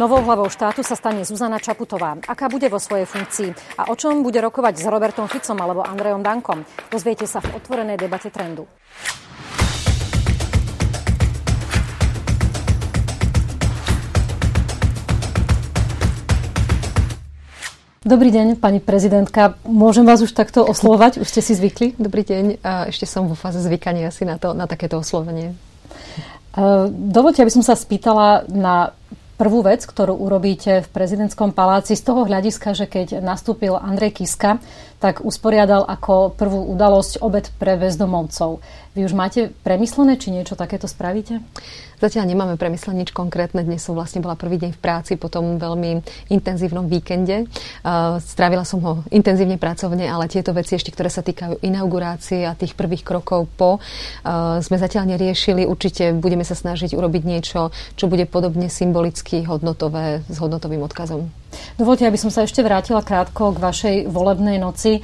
Novou hlavou štátu sa stane Zuzana Čaputová. Aká bude vo svojej funkcii a o čom bude rokovať s Robertom Ficom alebo Andrejom Dankom? Dozviete sa v otvorenej debate trendu. Dobrý deň, pani prezidentka. Môžem vás už takto oslovať? Už ste si zvykli? Dobrý deň. Ešte som vo fáze zvykania asi na, to, na takéto oslovenie. Dovolte, aby som sa spýtala na prvú vec, ktorú urobíte v prezidentskom paláci z toho hľadiska, že keď nastúpil Andrej Kiska, tak usporiadal ako prvú udalosť obed pre väzdomovcov. Vy už máte premyslené, či niečo takéto spravíte? Zatiaľ nemáme premyslené nič konkrétne. Dnes som vlastne bola prvý deň v práci po tom veľmi intenzívnom víkende. Strávila som ho intenzívne pracovne, ale tieto veci ešte, ktoré sa týkajú inaugurácie a tých prvých krokov po, sme zatiaľ neriešili. Určite budeme sa snažiť urobiť niečo, čo bude podobne symbolicky hodnotové s hodnotovým odkazom. Dovolte, aby som sa ešte vrátila krátko k vašej volebnej noci.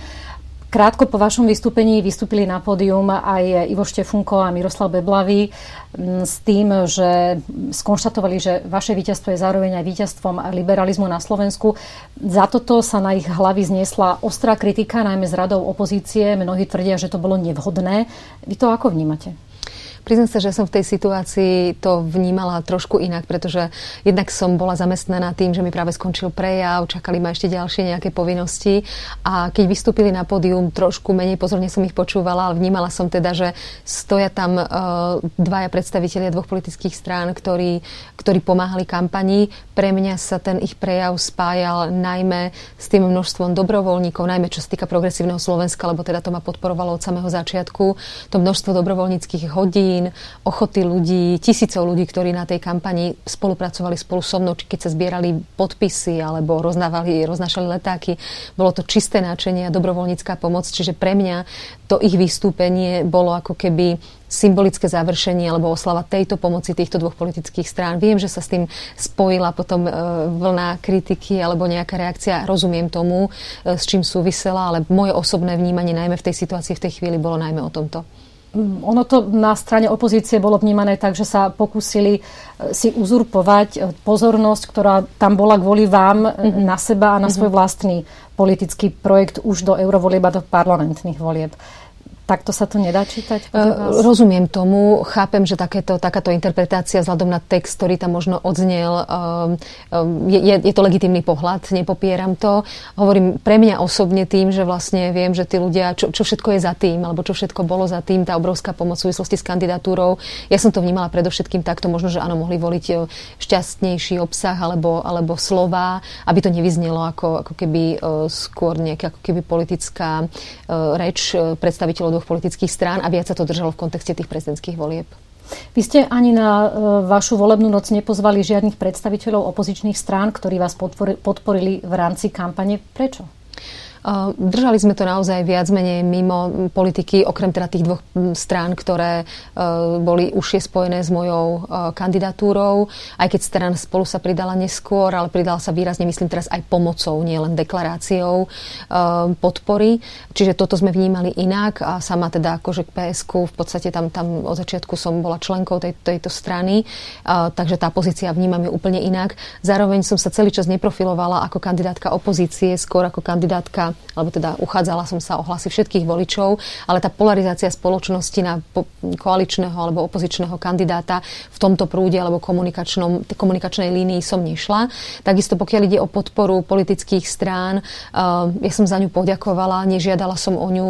Krátko po vašom vystúpení vystúpili na pódium aj Ivo Štefunko a Miroslav Beblavý mm, s tým, že skonštatovali, že vaše víťazstvo je zároveň aj víťazstvom liberalizmu na Slovensku. Za toto sa na ich hlavy zniesla ostrá kritika, najmä z radou opozície. Mnohí tvrdia, že to bolo nevhodné. Vy to ako vnímate? Priznám sa, že som v tej situácii to vnímala trošku inak, pretože jednak som bola zamestnaná tým, že mi práve skončil prejav, čakali ma ešte ďalšie nejaké povinnosti a keď vystúpili na pódium, trošku menej pozorne som ich počúvala, ale vnímala som teda, že stoja tam uh, dvaja predstavitelia dvoch politických strán, ktorí, ktorí pomáhali kampani. Pre mňa sa ten ich prejav spájal najmä s tým množstvom dobrovoľníkov, najmä čo sa týka progresívneho Slovenska, lebo teda to ma podporovalo od samého začiatku. To množstvo dobrovoľníckých hodí, rodín, ochoty ľudí, tisícov ľudí, ktorí na tej kampani spolupracovali spolu so mnou, keď sa zbierali podpisy alebo roznávali, roznašali letáky. Bolo to čisté náčenie a dobrovoľnícká pomoc, čiže pre mňa to ich vystúpenie bolo ako keby symbolické završenie alebo oslava tejto pomoci týchto dvoch politických strán. Viem, že sa s tým spojila potom e, vlna kritiky alebo nejaká reakcia. Rozumiem tomu, e, s čím súvisela, ale moje osobné vnímanie najmä v tej situácii v tej chvíli bolo najmä o tomto. Mm, ono to na strane opozície bolo vnímané tak, že sa pokúsili e, si uzurpovať e, pozornosť, ktorá tam bola kvôli vám mm-hmm. na seba a na mm-hmm. svoj vlastný politický projekt už do eurovolieb a do parlamentných volieb. Takto sa to nedá čítať? Uh, rozumiem tomu. Chápem, že takéto, takáto interpretácia vzhľadom na text, ktorý tam možno odznel, uh, je, je to legitímny pohľad, nepopieram to. Hovorím pre mňa osobne tým, že vlastne viem, že tí ľudia, čo, čo všetko je za tým, alebo čo všetko bolo za tým, tá obrovská pomoc v súvislosti s kandidatúrou. Ja som to vnímala predovšetkým takto, možno, že áno, mohli voliť šťastnejší obsah alebo, alebo slova, aby to nevyznelo ako, ako keby uh, skôr nejaká ako keby politická reč predstaviteľov dvoch politických strán a viac sa to držalo v kontexte tých prezidentských volieb. Vy ste ani na e, vašu volebnú noc nepozvali žiadnych predstaviteľov opozičných strán, ktorí vás podporili v rámci kampane. Prečo? Držali sme to naozaj viac menej mimo politiky, okrem teda tých dvoch strán, ktoré e, boli už je spojené s mojou e, kandidatúrou. Aj keď strana spolu sa pridala neskôr, ale pridala sa výrazne, myslím teraz aj pomocou, nielen deklaráciou e, podpory. Čiže toto sme vnímali inak a sama teda akože k PSK v podstate tam, tam od začiatku som bola členkou tej, tejto strany, takže tá pozícia vnímam ju úplne inak. Zároveň som sa celý čas neprofilovala ako kandidátka opozície, skôr ako kandidátka alebo teda uchádzala som sa o hlasy všetkých voličov, ale tá polarizácia spoločnosti na koaličného alebo opozičného kandidáta v tomto prúde alebo komunikačnom, komunikačnej línii som nešla. Takisto pokiaľ ide o podporu politických strán, eh, ja som za ňu poďakovala, nežiadala som o ňu,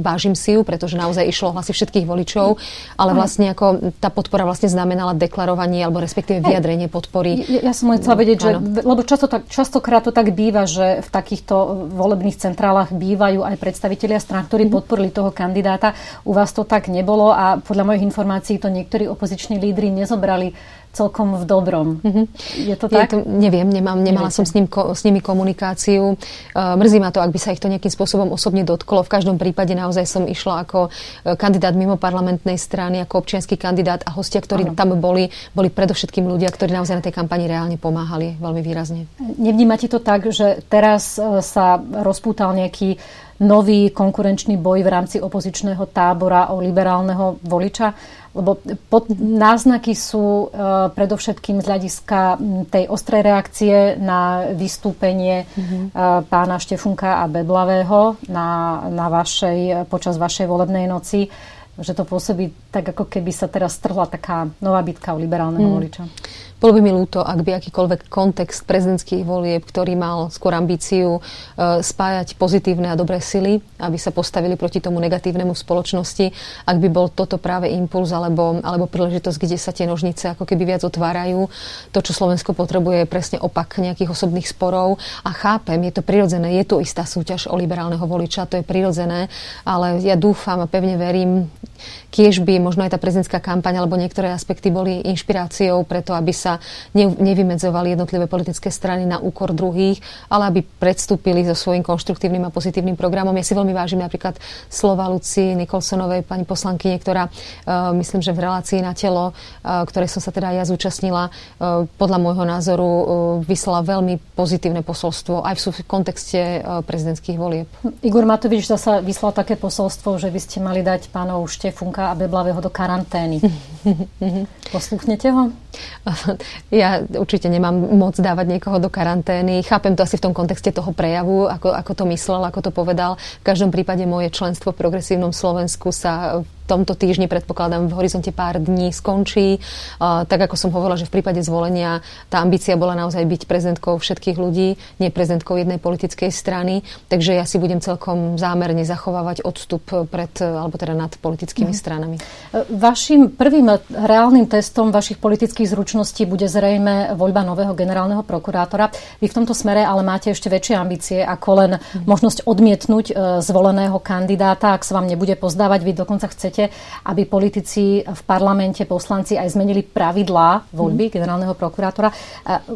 vážim si ju, pretože naozaj išlo o hlasy všetkých voličov, ale vlastne ako tá podpora vlastne znamenala deklarovanie alebo respektíve vyjadrenie podpory. Ja, ja som len chcela vedieť, že, lebo často tak, častokrát to tak býva, že v takýchto volebných centrálach bývajú aj predstavitelia strán, ktorí mm-hmm. podporili toho kandidáta. U vás to tak nebolo a podľa mojich informácií to niektorí opoziční lídry nezobrali celkom v dobrom. Mm-hmm. Je to tak? Je to, neviem, nemám, nemala Neviete. som s, ním, s nimi komunikáciu. Uh, mrzí ma to, ak by sa ich to nejakým spôsobom osobne dotklo. V každom prípade naozaj som išla ako e, kandidát mimo parlamentnej strany, ako občianský kandidát a hostia, ktorí ano. tam boli, boli predovšetkým ľudia, ktorí naozaj na tej kampani reálne pomáhali veľmi výrazne. Nevnímate to tak, že teraz e, sa rozpútal nejaký nový konkurenčný boj v rámci opozičného tábora o liberálneho voliča? Lebo pod, náznaky sú uh, predovšetkým z hľadiska tej ostrej reakcie na vystúpenie mm-hmm. uh, pána Štefunka a Beblavého na, na vašej, počas vašej volebnej noci že to pôsobí tak, ako keby sa teraz strhla taká nová bitka o liberálneho mm. voliča. Bolo by mi ľúto, ak by akýkoľvek kontext prezidentských volieb, ktorý mal skôr ambíciu e, spájať pozitívne a dobré sily, aby sa postavili proti tomu negatívnemu v spoločnosti, ak by bol toto práve impuls alebo, alebo príležitosť, kde sa tie nožnice ako keby viac otvárajú. To, čo Slovensko potrebuje, je presne opak nejakých osobných sporov. A chápem, je to prirodzené, je to istá súťaž o liberálneho voliča, to je prirodzené, ale ja dúfam a pevne verím, kiež by možno aj tá prezidentská kampaň alebo niektoré aspekty boli inšpiráciou preto, aby sa ne, nevymedzovali jednotlivé politické strany na úkor druhých, ale aby predstúpili so svojím konštruktívnym a pozitívnym programom. Ja si veľmi vážim napríklad slova Luci Nikolsonovej, pani poslankyne, ktorá uh, myslím, že v relácii na telo, uh, ktorej som sa teda ja zúčastnila, uh, podľa môjho názoru vyslala veľmi pozitívne posolstvo aj v kontexte prezidentských volieb. Igor Matovič zasa vyslal také posolstvo, že by ste mali dať pánov Štefunka a Beblavého do karantény. Posluchnete ho? Ja určite nemám moc dávať niekoho do karantény. Chápem to asi v tom kontexte toho prejavu, ako, ako to myslel, ako to povedal. V každom prípade moje členstvo v progresívnom Slovensku sa tomto týždni, predpokladám, v horizonte pár dní skončí. Tak ako som hovorila, že v prípade zvolenia tá ambícia bola naozaj byť prezidentkou všetkých ľudí, nie prezidentkou jednej politickej strany. Takže ja si budem celkom zámerne zachovávať odstup pred, alebo teda nad politickými mm. stranami. Vašim prvým reálnym testom vašich politických zručností bude zrejme voľba nového generálneho prokurátora. Vy v tomto smere ale máte ešte väčšie ambície ako len možnosť odmietnúť e, zvoleného kandidáta, ak sa vám nebude pozdávať. Vy dokonca chcete aby politici v parlamente, poslanci aj zmenili pravidlá voľby mm. generálneho prokurátora.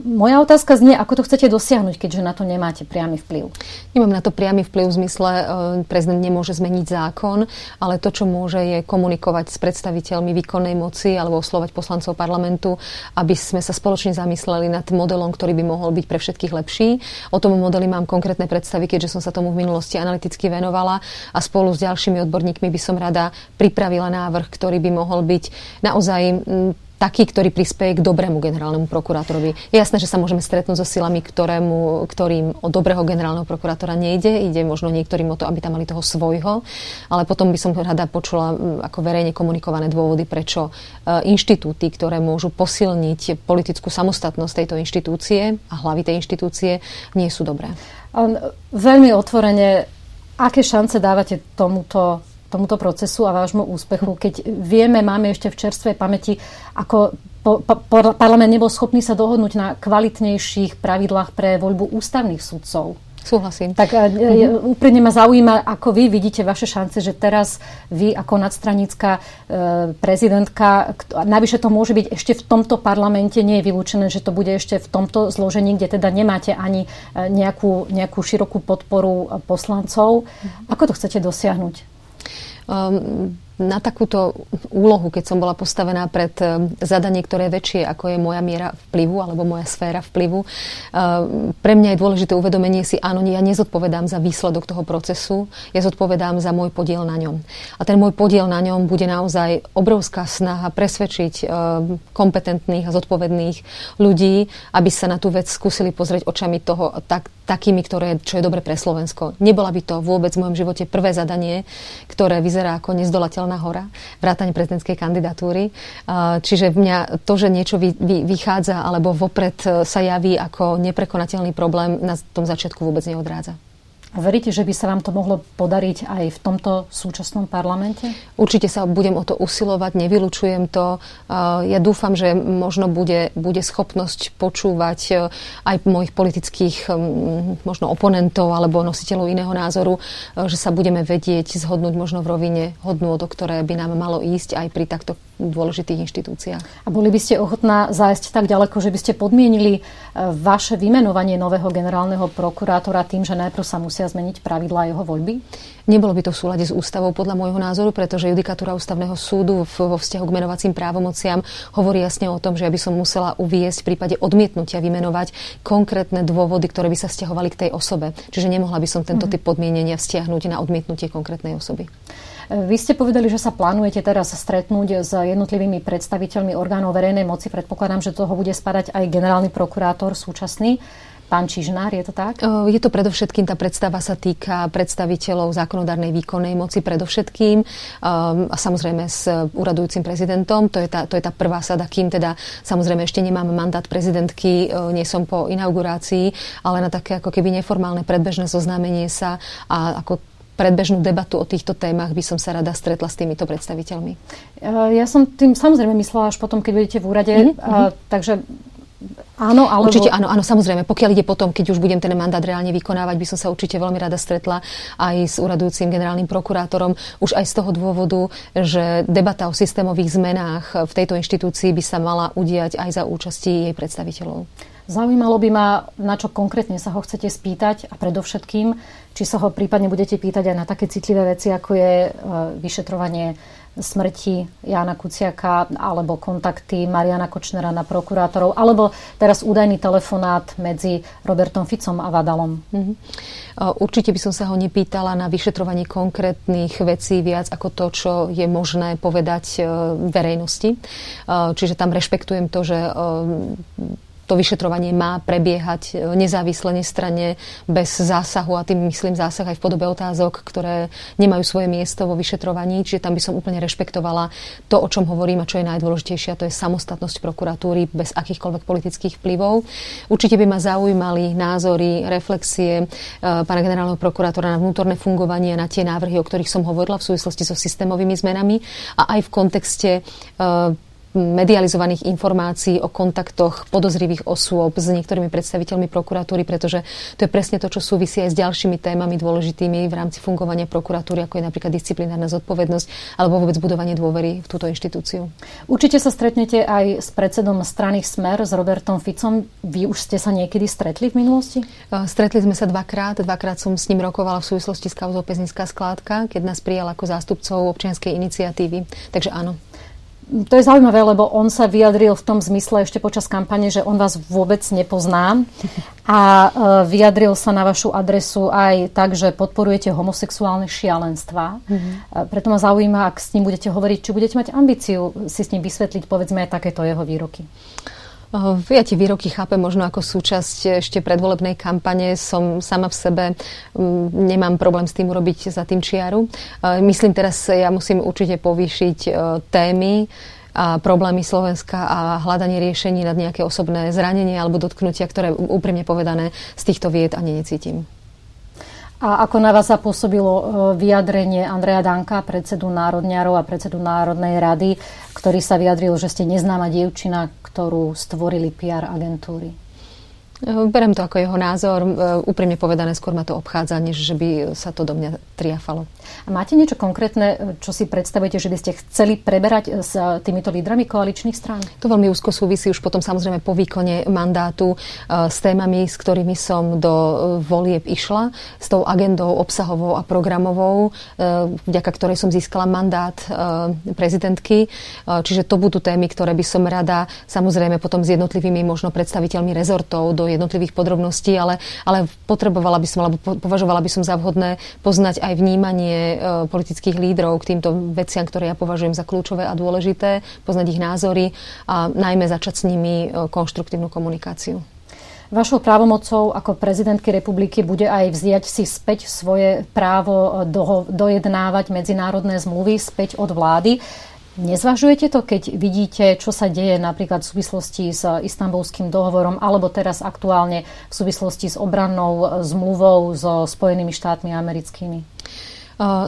Moja otázka znie, ako to chcete dosiahnuť, keďže na to nemáte priamy vplyv? Nemám na to priamy vplyv v zmysle, e, prezident nemôže zmeniť zákon, ale to, čo môže, je komunikovať s predstaviteľmi výkonnej moci alebo oslovať poslancov parlamentu, aby sme sa spoločne zamysleli nad modelom, ktorý by mohol byť pre všetkých lepší. O tom modeli mám konkrétne predstavy, keďže som sa tomu v minulosti analyticky venovala a spolu s ďalšími odborníkmi by som rada pri pripravila návrh, ktorý by mohol byť naozaj taký, ktorý prispieje k dobrému generálnemu prokurátorovi. Je jasné, že sa môžeme stretnúť so silami, ktorému, ktorým o dobrého generálneho prokurátora nejde. Ide možno niektorým o to, aby tam mali toho svojho. Ale potom by som rada počula ako verejne komunikované dôvody, prečo e, inštitúty, ktoré môžu posilniť politickú samostatnosť tejto inštitúcie a hlavy tej inštitúcie, nie sú dobré. Veľmi otvorene, aké šance dávate tomuto tomuto procesu a vášmu úspechu, keď vieme, máme ešte v čerstvej pamäti, ako po, po, parlament nebol schopný sa dohodnúť na kvalitnejších pravidlách pre voľbu ústavných sudcov. Súhlasím. Tak mm-hmm. úprimne ma zaujíma, ako vy vidíte vaše šance, že teraz vy ako nadstranická e, prezidentka, navyše to môže byť ešte v tomto parlamente, nie je vylúčené, že to bude ešte v tomto zložení, kde teda nemáte ani nejakú, nejakú širokú podporu poslancov. Mm-hmm. Ako to chcete dosiahnuť? Um, na takúto úlohu, keď som bola postavená pred um, zadanie, ktoré je väčšie, ako je moja miera vplyvu alebo moja sféra vplyvu, um, pre mňa je dôležité uvedomenie si, áno, ja nezodpovedám za výsledok toho procesu, ja zodpovedám za môj podiel na ňom. A ten môj podiel na ňom bude naozaj obrovská snaha presvedčiť um, kompetentných a zodpovedných ľudí, aby sa na tú vec skúsili pozrieť očami toho, tak, takými, ktoré, čo je dobre pre Slovensko. Nebola by to vôbec v mojom živote prvé zadanie, ktoré vyzerá ako nezdolateľná hora, vrátanie prezidentskej kandidatúry. Čiže mňa to, že niečo vy, vy, vychádza alebo vopred sa javí ako neprekonateľný problém, na tom začiatku vôbec neodrádza. Veríte, že by sa vám to mohlo podariť aj v tomto súčasnom parlamente? Určite sa budem o to usilovať, nevylučujem to. Ja dúfam, že možno bude, bude schopnosť počúvať e, aj mojich politických možno oponentov alebo nositeľov iného názoru, e, že sa budeme vedieť zhodnúť možno v rovine hodnú, o ktoré by nám malo ísť aj pri takto dôležitých inštitúciách. A boli by ste ochotná zájsť tak ďaleko, že by ste podmienili e, vaše vymenovanie nového generálneho prokurátora tým, že najprv sa musia zmeniť pravidlá jeho voľby? Nebolo by to v súlade s ústavou podľa môjho názoru, pretože judikatúra ústavného súdu vo vzťahu k menovacím právomociam hovorí jasne o tom, že ja by som musela uviesť v prípade odmietnutia vymenovať konkrétne dôvody, ktoré by sa stiahovali k tej osobe. Čiže nemohla by som tento mm-hmm. typ podmienenia vzťahnuť na odmietnutie konkrétnej osoby. Vy ste povedali, že sa plánujete teraz stretnúť s jednotlivými predstaviteľmi orgánov verejnej moci. Predpokladám, že toho bude spadať aj generálny prokurátor súčasný. Pán Čižnár, je to tak? Je to predovšetkým, tá predstava sa týka predstaviteľov zákonodárnej výkonnej moci predovšetkým a samozrejme s úradujúcim prezidentom. To je, tá, to je tá prvá sada, kým teda samozrejme ešte nemám mandát prezidentky, nie som po inaugurácii, ale na také ako keby neformálne predbežné zoznámenie sa a ako predbežnú debatu o týchto témach by som sa rada stretla s týmito predstaviteľmi. Ja som tým samozrejme myslela až potom, keď budete v úrade, mm-hmm. takže Áno, alebo... Určite áno, áno, samozrejme. Pokiaľ ide potom, keď už budem ten mandát reálne vykonávať, by som sa určite veľmi rada stretla aj s uradujúcim generálnym prokurátorom. Už aj z toho dôvodu, že debata o systémových zmenách v tejto inštitúcii by sa mala udiať aj za účasti jej predstaviteľov. Zaujímalo by ma, na čo konkrétne sa ho chcete spýtať a predovšetkým, či sa ho prípadne budete pýtať aj na také citlivé veci, ako je e, vyšetrovanie smrti Jána Kuciaka alebo kontakty Mariana Kočnera na prokurátorov alebo teraz údajný telefonát medzi Robertom Ficom a Vadalom. Mm-hmm. Určite by som sa ho nepýtala na vyšetrovanie konkrétnych vecí viac ako to, čo je možné povedať e, verejnosti. Čiže tam rešpektujem to, že to vyšetrovanie má prebiehať e, nezávisle, nestranne, bez zásahu a tým myslím zásah aj v podobe otázok, ktoré nemajú svoje miesto vo vyšetrovaní. Čiže tam by som úplne rešpektovala to, o čom hovorím a čo je najdôležitejšie, a to je samostatnosť prokuratúry bez akýchkoľvek politických vplyvov. Určite by ma zaujímali názory, reflexie e, pána generálneho prokurátora na vnútorné fungovanie, na tie návrhy, o ktorých som hovorila v súvislosti so systémovými zmenami a aj v kontexte e, medializovaných informácií o kontaktoch podozrivých osôb s niektorými predstaviteľmi prokuratúry, pretože to je presne to, čo súvisí aj s ďalšími témami dôležitými v rámci fungovania prokuratúry, ako je napríklad disciplinárna zodpovednosť alebo vôbec budovanie dôvery v túto inštitúciu. Určite sa stretnete aj s predsedom strany Smer, s Robertom Ficom. Vy už ste sa niekedy stretli v minulosti? Stretli sme sa dvakrát. Dvakrát som s ním rokovala v súvislosti s kauzou Pezinská skládka, keď nás prijal ako zástupcov občianskej iniciatívy. Takže áno to je zaujímavé, lebo on sa vyjadril v tom zmysle ešte počas kampane, že on vás vôbec nepozná a e, vyjadril sa na vašu adresu aj tak, že podporujete homosexuálne šialenstva. Mm-hmm. Preto ma zaujíma, ak s ním budete hovoriť, či budete mať ambíciu si s ním vysvetliť, povedzme, aj takéto jeho výroky. Ja tie výroky chápem možno ako súčasť ešte predvolebnej kampane. Som sama v sebe, nemám problém s tým urobiť za tým čiaru. Myslím teraz, ja musím určite povýšiť e, témy, a problémy Slovenska a hľadanie riešení nad nejaké osobné zranenie alebo dotknutia, ktoré úprimne povedané z týchto vied ani necítim. A ako na vás zapôsobilo e, vyjadrenie Andreja Danka, predsedu Národňarov a predsedu Národnej rady, ktorý sa vyjadril, že ste neznáma dievčina, ktorú stvorili PR agentúry? Berem to ako jeho názor. E, úprimne povedané, skôr ma to obchádza, než že by sa to do mňa triafalo. A máte niečo konkrétne, čo si predstavujete, že by ste chceli preberať s týmito lídrami koaličných strán? To veľmi úzko súvisí už potom samozrejme po výkone mandátu e, s témami, s ktorými som do e, volieb išla, s tou agendou obsahovou a programovou, vďaka ktorej som získala mandát prezidentky. Čiže to budú témy, ktoré by som rada samozrejme potom s jednotlivými možno predstaviteľmi rezortov do jednotlivých podrobností, ale, ale potrebovala by som, alebo považovala by som za vhodné poznať aj vnímanie e, politických lídrov k týmto veciam, ktoré ja považujem za kľúčové a dôležité, poznať ich názory a najmä začať s nimi e, konštruktívnu komunikáciu. Vašou právomocou ako prezidentky republiky bude aj vziať si späť svoje právo e, do, dojednávať medzinárodné zmluvy späť od vlády. Nezvažujete to, keď vidíte, čo sa deje napríklad v súvislosti s istambulským dohovorom alebo teraz aktuálne v súvislosti s obrannou zmluvou so Spojenými štátmi americkými?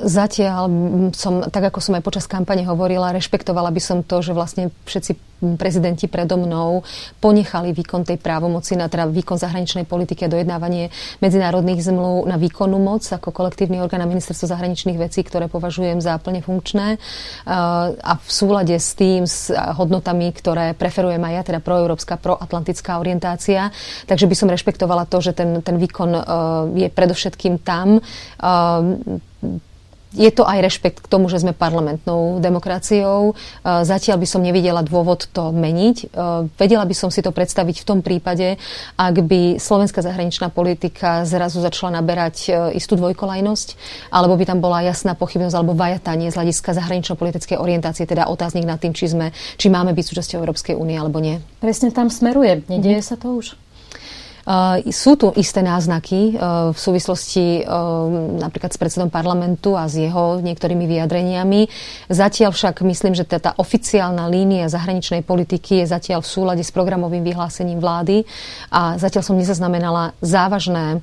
Zatiaľ som, tak ako som aj počas kampane hovorila, rešpektovala by som to, že vlastne všetci prezidenti predo mnou ponechali výkon tej právomoci na teda výkon zahraničnej politiky a dojednávanie medzinárodných zmluv na výkonnú moc ako kolektívny orgán na ministerstvo zahraničných vecí, ktoré považujem za plne funkčné a v súlade s tým, s hodnotami, ktoré preferujem aj ja, teda proeurópska, proatlantická orientácia. Takže by som rešpektovala to, že ten, ten výkon je predovšetkým tam je to aj rešpekt k tomu, že sme parlamentnou demokraciou. E, zatiaľ by som nevidela dôvod to meniť. E, vedela by som si to predstaviť v tom prípade, ak by slovenská zahraničná politika zrazu začala naberať e, istú dvojkolajnosť, alebo by tam bola jasná pochybnosť alebo vajatanie z hľadiska zahranično-politickej orientácie, teda otáznik nad tým, či, sme, či máme byť súčasťou Európskej únie alebo nie. Presne tam smeruje. Nedieje mm-hmm. sa to už? Eh, sú tu isté náznaky eh, v súvislosti eh, napríklad s predsedom parlamentu a s jeho niektorými vyjadreniami. Zatiaľ však myslím, že tá oficiálna línia zahraničnej politiky je zatiaľ v súlade s programovým vyhlásením vlády a zatiaľ som nezaznamenala závažné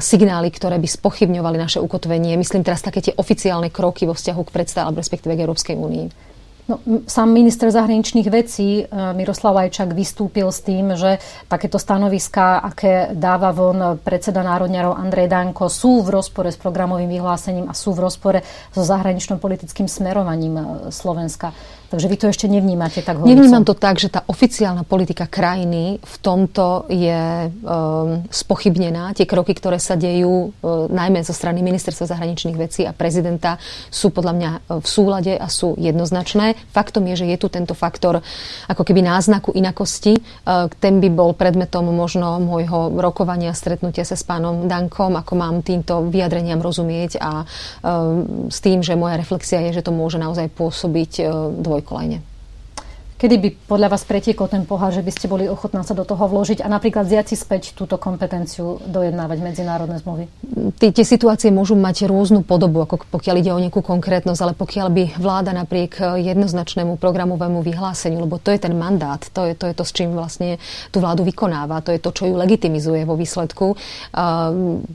signály, ktoré by spochybňovali naše ukotvenie. Myslím teraz také tie oficiálne kroky vo vzťahu k predstav, respektíve k Európskej únii. No, sám minister zahraničných vecí e, Miroslav Lajčák vystúpil s tým, že takéto stanoviská, aké dáva von predseda národňarov Andrej Danko, sú v rozpore s programovým vyhlásením a sú v rozpore so zahranično-politickým smerovaním e, Slovenska. Takže vy to ešte nevnímate tak horúco. Nevnímam to tak, že tá oficiálna politika krajiny v tomto je um, spochybnená. Tie kroky, ktoré sa dejú uh, najmä zo strany ministerstva zahraničných vecí a prezidenta sú podľa mňa uh, v súlade a sú jednoznačné. Faktom je, že je tu tento faktor ako keby náznaku inakosti. Uh, ten by bol predmetom možno môjho rokovania, stretnutia sa s pánom Dankom, ako mám týmto vyjadreniam rozumieť a um, s tým, že moja reflexia je, že to môže naozaj pôsobiť uh, dvojkolajne. Kedy by podľa vás pretiekol ten pohár, že by ste boli ochotná sa do toho vložiť a napríklad zjať späť túto kompetenciu dojednávať medzinárodné zmluvy? Tí, tie situácie môžu mať rôznu podobu, ako pokiaľ ide o nejakú konkrétnosť, ale pokiaľ by vláda napriek jednoznačnému programovému vyhláseniu, lebo to je ten mandát, to je to, je to s čím vlastne tú vládu vykonáva, to je to, čo ju legitimizuje vo výsledku.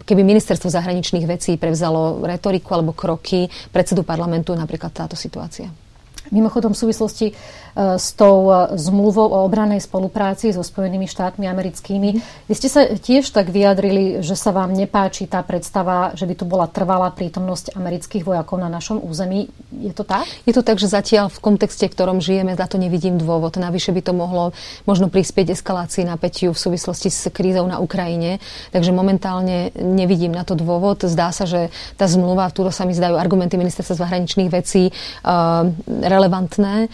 Keby ministerstvo zahraničných vecí prevzalo retoriku alebo kroky predsedu parlamentu, napríklad táto situácia. Mimochodom v súvislosti s tou e, zmluvou o obranej spolupráci so Spojenými štátmi americkými, vy ste sa tiež tak vyjadrili, že sa vám nepáči tá predstava, že by tu bola trvalá prítomnosť amerických vojakov na našom území. Je to tak? Je to tak, že zatiaľ v kontexte, v ktorom žijeme, za to nevidím dôvod. Navyše by to mohlo možno prispieť eskalácii napätiu v súvislosti s krízou na Ukrajine. Takže momentálne nevidím na to dôvod. Zdá sa, že tá zmluva, tu sa mi zdajú argumenty ministerstva zahraničných vecí, uh, relevantné.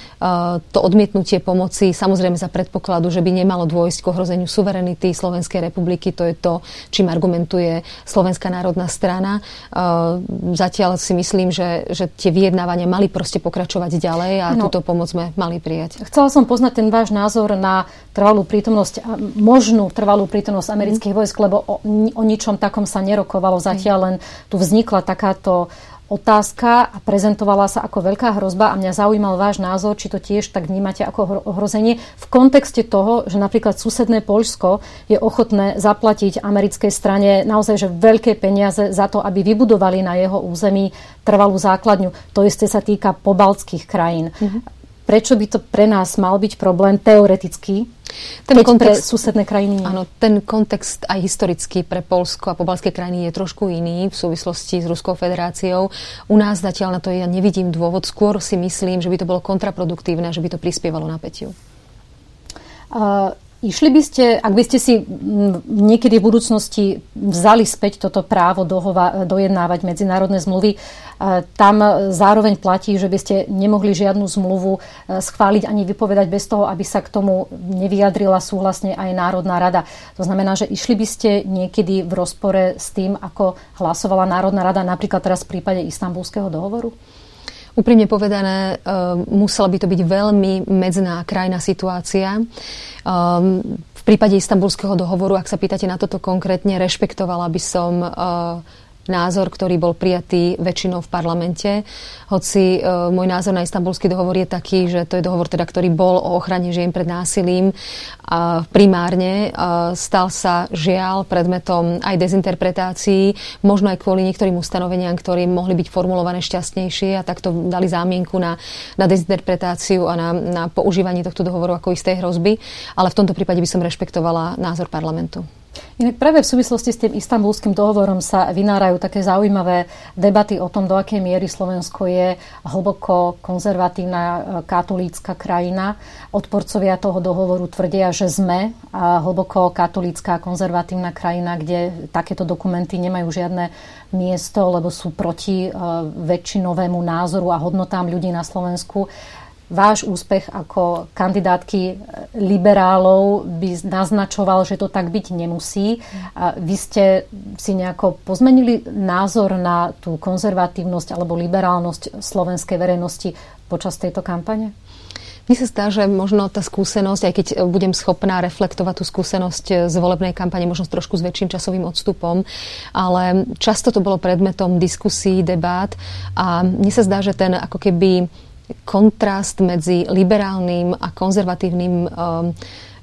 To odmietnutie pomoci samozrejme za predpokladu, že by nemalo dôjsť k ohrozeniu suverenity Slovenskej republiky. To je to, čím argumentuje Slovenská národná strana. Zatiaľ si myslím, že, že tie vyjednávania mali proste pokračovať ďalej a no. túto pomoc sme mali prijať. Chcela som poznať ten váš názor na trvalú prítomnosť, možnú trvalú prítomnosť amerických mm. vojsk, lebo o, o ničom takom sa nerokovalo. Zatiaľ len tu vznikla takáto otázka a prezentovala sa ako veľká hrozba a mňa zaujímal váš názor, či to tiež tak vnímate ako ohrozenie v kontexte toho, že napríklad susedné Poľsko je ochotné zaplatiť americkej strane naozaj že veľké peniaze za to, aby vybudovali na jeho území trvalú základňu. To isté sa týka pobaltských krajín. Mm-hmm. Prečo by to pre nás mal byť problém teoreticky, ten keď kontext, pre susedné krajiny nie? Áno, ten kontext aj historicky pre Polsko a pobalské krajiny je trošku iný v súvislosti s Ruskou federáciou. U nás zatiaľ na to ja nevidím dôvod. Skôr si myslím, že by to bolo kontraproduktívne, že by to prispievalo napätiu. Uh, Išli by ste, ak by ste si niekedy v budúcnosti vzali späť toto právo dohova, dojednávať medzinárodné zmluvy, e, tam zároveň platí, že by ste nemohli žiadnu zmluvu e, schváliť ani vypovedať bez toho, aby sa k tomu nevyjadrila súhlasne aj Národná rada. To znamená, že išli by ste niekedy v rozpore s tým, ako hlasovala Národná rada napríklad teraz v prípade istambulského dohovoru? Úprimne povedané, uh, musela by to byť veľmi medzná krajná situácia. Um, v prípade istambulského dohovoru, ak sa pýtate na toto konkrétne, rešpektovala by som uh, názor, ktorý bol prijatý väčšinou v parlamente. Hoci e, môj názor na istambulský dohovor je taký, že to je dohovor, teda, ktorý bol o ochrane žien pred násilím a primárne. Stal sa žiaľ predmetom aj dezinterpretácií, možno aj kvôli niektorým ustanoveniam, ktoré mohli byť formulované šťastnejšie a takto dali zámienku na, na dezinterpretáciu a na, na používanie tohto dohovoru ako istej hrozby. Ale v tomto prípade by som rešpektovala názor parlamentu. Inak práve v súvislosti s tým istambulským dohovorom sa vynárajú také zaujímavé debaty o tom, do akej miery Slovensko je hlboko konzervatívna e, katolícka krajina. Odporcovia toho dohovoru tvrdia, že sme hlboko katolícka konzervatívna krajina, kde takéto dokumenty nemajú žiadne miesto, lebo sú proti e, väčšinovému názoru a hodnotám ľudí na Slovensku váš úspech ako kandidátky liberálov by naznačoval, že to tak byť nemusí. Vy ste si nejako pozmenili názor na tú konzervatívnosť alebo liberálnosť slovenskej verejnosti počas tejto kampane? Mne sa zdá, že možno tá skúsenosť, aj keď budem schopná reflektovať tú skúsenosť z volebnej kampane, možno trošku s väčším časovým odstupom, ale často to bolo predmetom diskusí, debát a mne sa zdá, že ten ako keby kontrast medzi liberálnym a konzervatívnym um,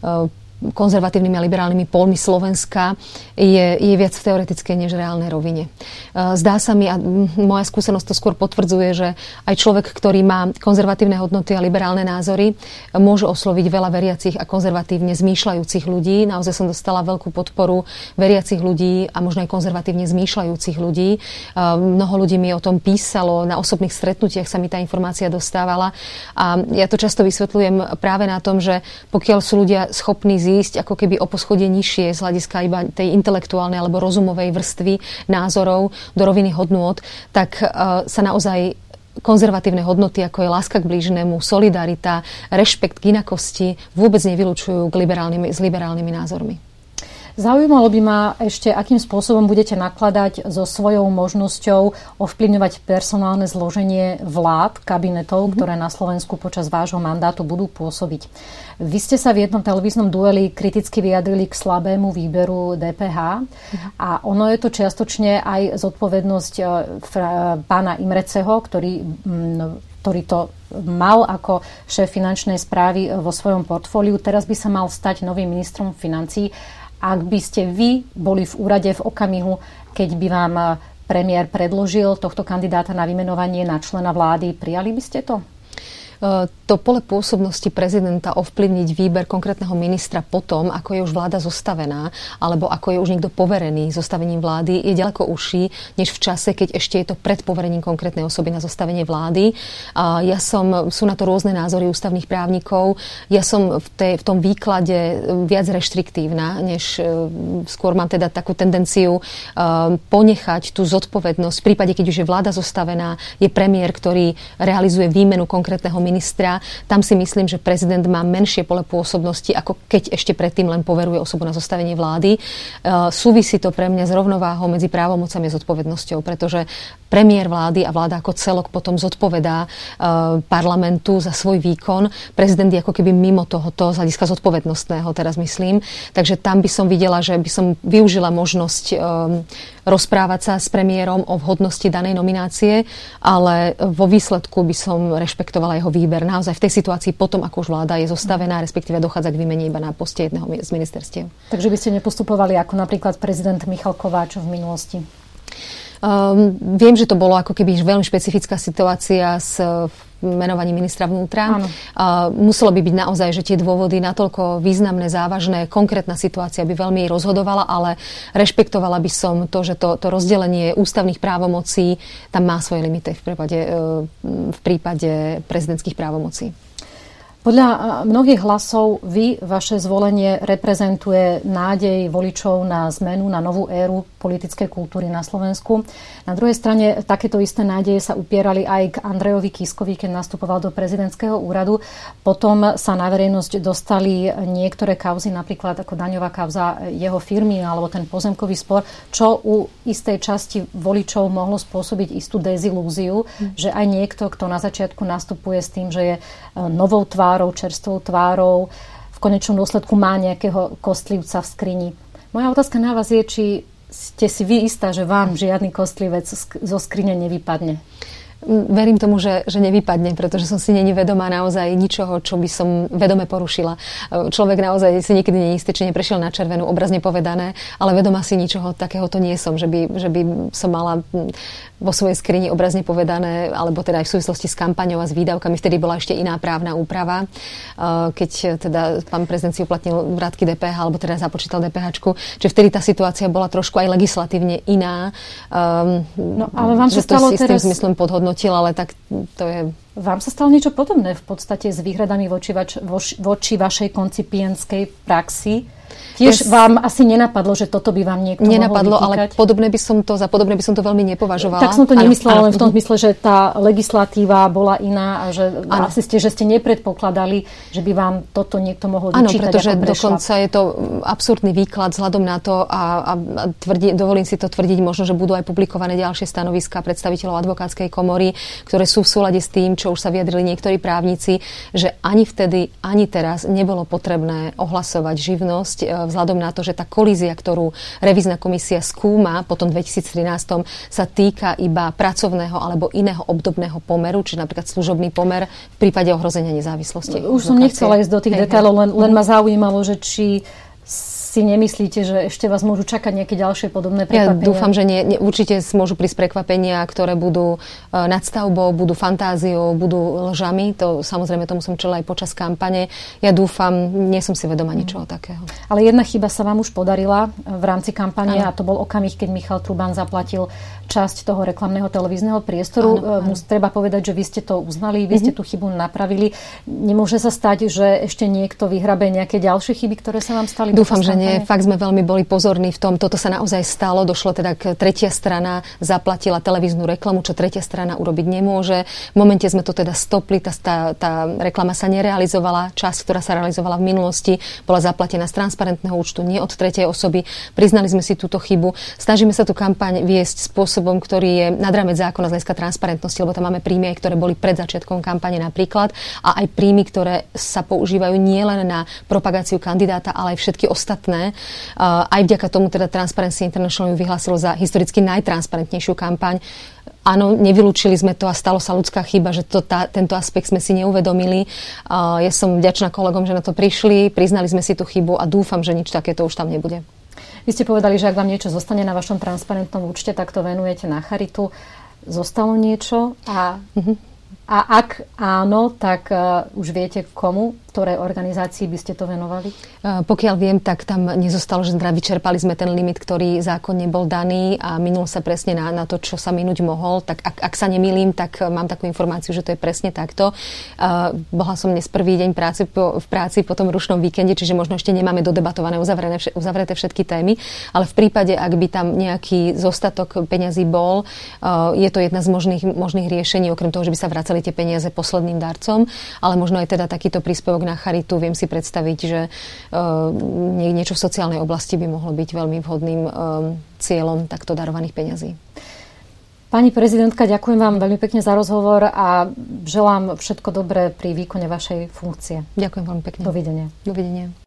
um, konzervatívnymi a liberálnymi polmi Slovenska je, je viac v teoretickej než reálnej rovine. E, zdá sa mi, a moja skúsenosť to skôr potvrdzuje, že aj človek, ktorý má konzervatívne hodnoty a liberálne názory, môže osloviť veľa veriacich a konzervatívne zmýšľajúcich ľudí. Naozaj som dostala veľkú podporu veriacich ľudí a možno aj konzervatívne zmýšľajúcich ľudí. E, mnoho ľudí mi o tom písalo, na osobných stretnutiach sa mi tá informácia dostávala. A ja to často vysvetľujem práve na tom, že pokiaľ sú ľudia schopní zísť ako keby o poschodie nižšie z hľadiska iba tej intelektuálnej alebo rozumovej vrstvy názorov do roviny hodnôt, tak uh, sa naozaj konzervatívne hodnoty, ako je láska k blížnemu, solidarita, rešpekt k inakosti, vôbec nevylučujú k liberálnymi, s liberálnymi názormi. Zaujímalo by ma ešte, akým spôsobom budete nakladať so svojou možnosťou ovplyvňovať personálne zloženie vlád, kabinetov, mm-hmm. ktoré na Slovensku počas vášho mandátu budú pôsobiť. Vy ste sa v jednom televíznom dueli kriticky vyjadrili k slabému výberu DPH mm-hmm. a ono je to čiastočne aj zodpovednosť e, pána Imreceho, ktorý ktorý to mal ako šéf finančnej správy vo svojom portfóliu. Teraz by sa mal stať novým ministrom financí ak by ste vy boli v úrade v okamihu, keď by vám eh, premiér predložil tohto kandidáta na vymenovanie na člena vlády, prijali by ste to? To pole pôsobnosti prezidenta ovplyvniť výber konkrétneho ministra potom, ako je už vláda zostavená, alebo ako je už niekto poverený zostavením vlády, je ďaleko užší, než v čase, keď ešte je to pred poverením konkrétnej osoby na zostavenie vlády. Ja som, sú na to rôzne názory ústavných právnikov. Ja som v, tej, v tom výklade viac reštriktívna, než uh, skôr mám teda takú tendenciu uh, ponechať tú zodpovednosť. V prípade, keď už je vláda zostavená, je premiér, ktorý realizuje výmenu konkrétneho ministra tam si myslím, že prezident má menšie pole pôsobnosti, ako keď ešte predtým len poveruje osobu na zostavenie vlády. E, súvisí to pre mňa s rovnováhou medzi právomocami a zodpovednosťou, pretože premiér vlády a vláda ako celok potom zodpovedá e, parlamentu za svoj výkon. Prezident je ako keby mimo tohoto z hľadiska zodpovednostného, teraz myslím. Takže tam by som videla, že by som využila možnosť e, rozprávať sa s premiérom o vhodnosti danej nominácie, ale vo výsledku by som rešpektovala jeho výber naozaj v tej situácii potom, ako už vláda je zostavená, respektíve dochádza k výmene iba na poste jedného z ministerstiev. Takže by ste nepostupovali ako napríklad prezident Michal Kováč v minulosti? Um, viem, že to bolo ako keby veľmi špecifická situácia s menovaním ministra vnútra. Uh, muselo by byť naozaj, že tie dôvody natoľko významné, závažné, konkrétna situácia by veľmi rozhodovala, ale rešpektovala by som to, že to, to rozdelenie ústavných právomocí tam má svoje limity v prípade, uh, v prípade prezidentských právomocí. Podľa mnohých hlasov vy, vaše zvolenie reprezentuje nádej voličov na zmenu, na novú éru politickej kultúry na Slovensku. Na druhej strane takéto isté nádeje sa upierali aj k Andrejovi Kiskovi, keď nastupoval do prezidentského úradu. Potom sa na verejnosť dostali niektoré kauzy, napríklad ako daňová kauza jeho firmy alebo ten pozemkový spor, čo u istej časti voličov mohlo spôsobiť istú dezilúziu, mm. že aj niekto, kto na začiatku nastupuje s tým, že je novou tvár tvárou, čerstvou tvárou, v konečnom dôsledku má nejakého kostlivca v skrini. Moja otázka na vás je, či ste si vy istá, že vám žiadny kostlivec zo skrine nevypadne? Verím tomu, že, že nevypadne, pretože som si není vedomá naozaj ničoho, čo by som vedome porušila. Človek naozaj si nikdy nie istý, či neprešiel na červenú, obrazne povedané, ale vedomá si ničoho takéhoto nie som, že by, že by som mala vo svojej skrini obrazne povedané, alebo teda aj v súvislosti s kampaňou a s výdavkami, vtedy bola ešte iná právna úprava, keď teda pán prezident si uplatnil vrátky DPH, alebo teda započítal DPH, čiže vtedy tá situácia bola trošku aj legislatívne iná. No ale vám stalo to si teraz... s tým zmyslom podhodnotil, ale tak to je vám sa stalo niečo podobné v podstate s výhradami voči, vač, voči vašej koncipienskej praxi? Tiež vám asi nenapadlo, že toto by vám niekto Nenapadlo, ale podobné by som to, za podobné by som to veľmi nepovažovala. Tak som to nemyslela len v tom zmysle, že tá legislatíva bola iná a že ano. asi ste, že ste nepredpokladali, že by vám toto niekto mohol vyčítať. Áno, pretože dokonca je to absurdný výklad vzhľadom na to a, a tvrdí, dovolím si to tvrdiť, možno, že budú aj publikované ďalšie stanoviská predstaviteľov advokátskej komory, ktoré sú v súlade s tým, čo už sa vyjadrili niektorí právnici, že ani vtedy, ani teraz nebolo potrebné ohlasovať živnosť e, vzhľadom na to, že tá kolízia, ktorú revízna komisia skúma po tom 2013, sa týka iba pracovného alebo iného obdobného pomeru, čiže napríklad služobný pomer v prípade ohrozenia nezávislosti. Už som nechcela ísť do tých detailov, len, len ma zaujímalo, že či si nemyslíte, že ešte vás môžu čakať nejaké ďalšie podobné prekvapenia? Ja dúfam, že nie, nie, určite môžu prísť prekvapenia, ktoré budú uh, nadstavbou, budú fantáziou, budú lžami. To samozrejme tomu som čela aj počas kampane. Ja dúfam, nie som si vedoma mm. ničoho takého. Ale jedna chyba sa vám už podarila v rámci kampane ano. a to bol okamih, keď Michal Truban zaplatil časť toho reklamného televízneho priestoru. Ano, ano. Mus, treba povedať, že vy ste to uznali, vy ste mhm. tú chybu napravili. Nemôže sa stať, že ešte niekto vyhrabe nejaké ďalšie chyby, ktoré sa vám stali? Dúfam, že nie nie, fakt sme veľmi boli pozorní v tom. Toto sa naozaj stalo. Došlo teda k tretia strana, zaplatila televíznu reklamu, čo tretia strana urobiť nemôže. V momente sme to teda stopli, tá, tá, tá reklama sa nerealizovala. Časť, ktorá sa realizovala v minulosti, bola zaplatená z transparentného účtu, nie od tretej osoby. Priznali sme si túto chybu. Snažíme sa tú kampaň viesť spôsobom, ktorý je nad rámec zákona z hľadiska transparentnosti, lebo tam máme príjmy, ktoré boli pred začiatkom kampane napríklad a aj príjmy, ktoré sa používajú nielen na propagáciu kandidáta, ale aj všetky ostatné jasné. Aj vďaka tomu teda Transparency International ju vyhlásilo za historicky najtransparentnejšiu kampaň. Áno, nevylúčili sme to a stalo sa ľudská chyba, že to, tá, tento aspekt sme si neuvedomili. Uh, ja som vďačná kolegom, že na to prišli, priznali sme si tú chybu a dúfam, že nič takéto už tam nebude. Vy ste povedali, že ak vám niečo zostane na vašom transparentnom účte, tak to venujete na charitu. Zostalo niečo a, uh-huh. a ak áno, tak uh, už viete komu ktorej organizácii by ste to venovali? Pokiaľ viem, tak tam nezostalo, že teda vyčerpali sme ten limit, ktorý zákonne bol daný a minul sa presne na, na to, čo sa minúť mohol. Tak ak, ak sa nemýlim, tak mám takú informáciu, že to je presne takto. Bola som dnes prvý deň práce po, v práci po tom rušnom víkende, čiže možno ešte nemáme dodebatované, uzavreté, uzavreté všetky témy, ale v prípade, ak by tam nejaký zostatok peňazí bol, je to jedna z možných, možných riešení, okrem toho, že by sa vracali tie peniaze posledným darcom, ale možno aj teda takýto príspevok na charitu. Viem si predstaviť, že uh, niečo v sociálnej oblasti by mohlo byť veľmi vhodným um, cieľom takto darovaných peňazí. Pani prezidentka, ďakujem vám veľmi pekne za rozhovor a želám všetko dobré pri výkone vašej funkcie. Ďakujem veľmi pekne. Dovidenia. Dovidenia.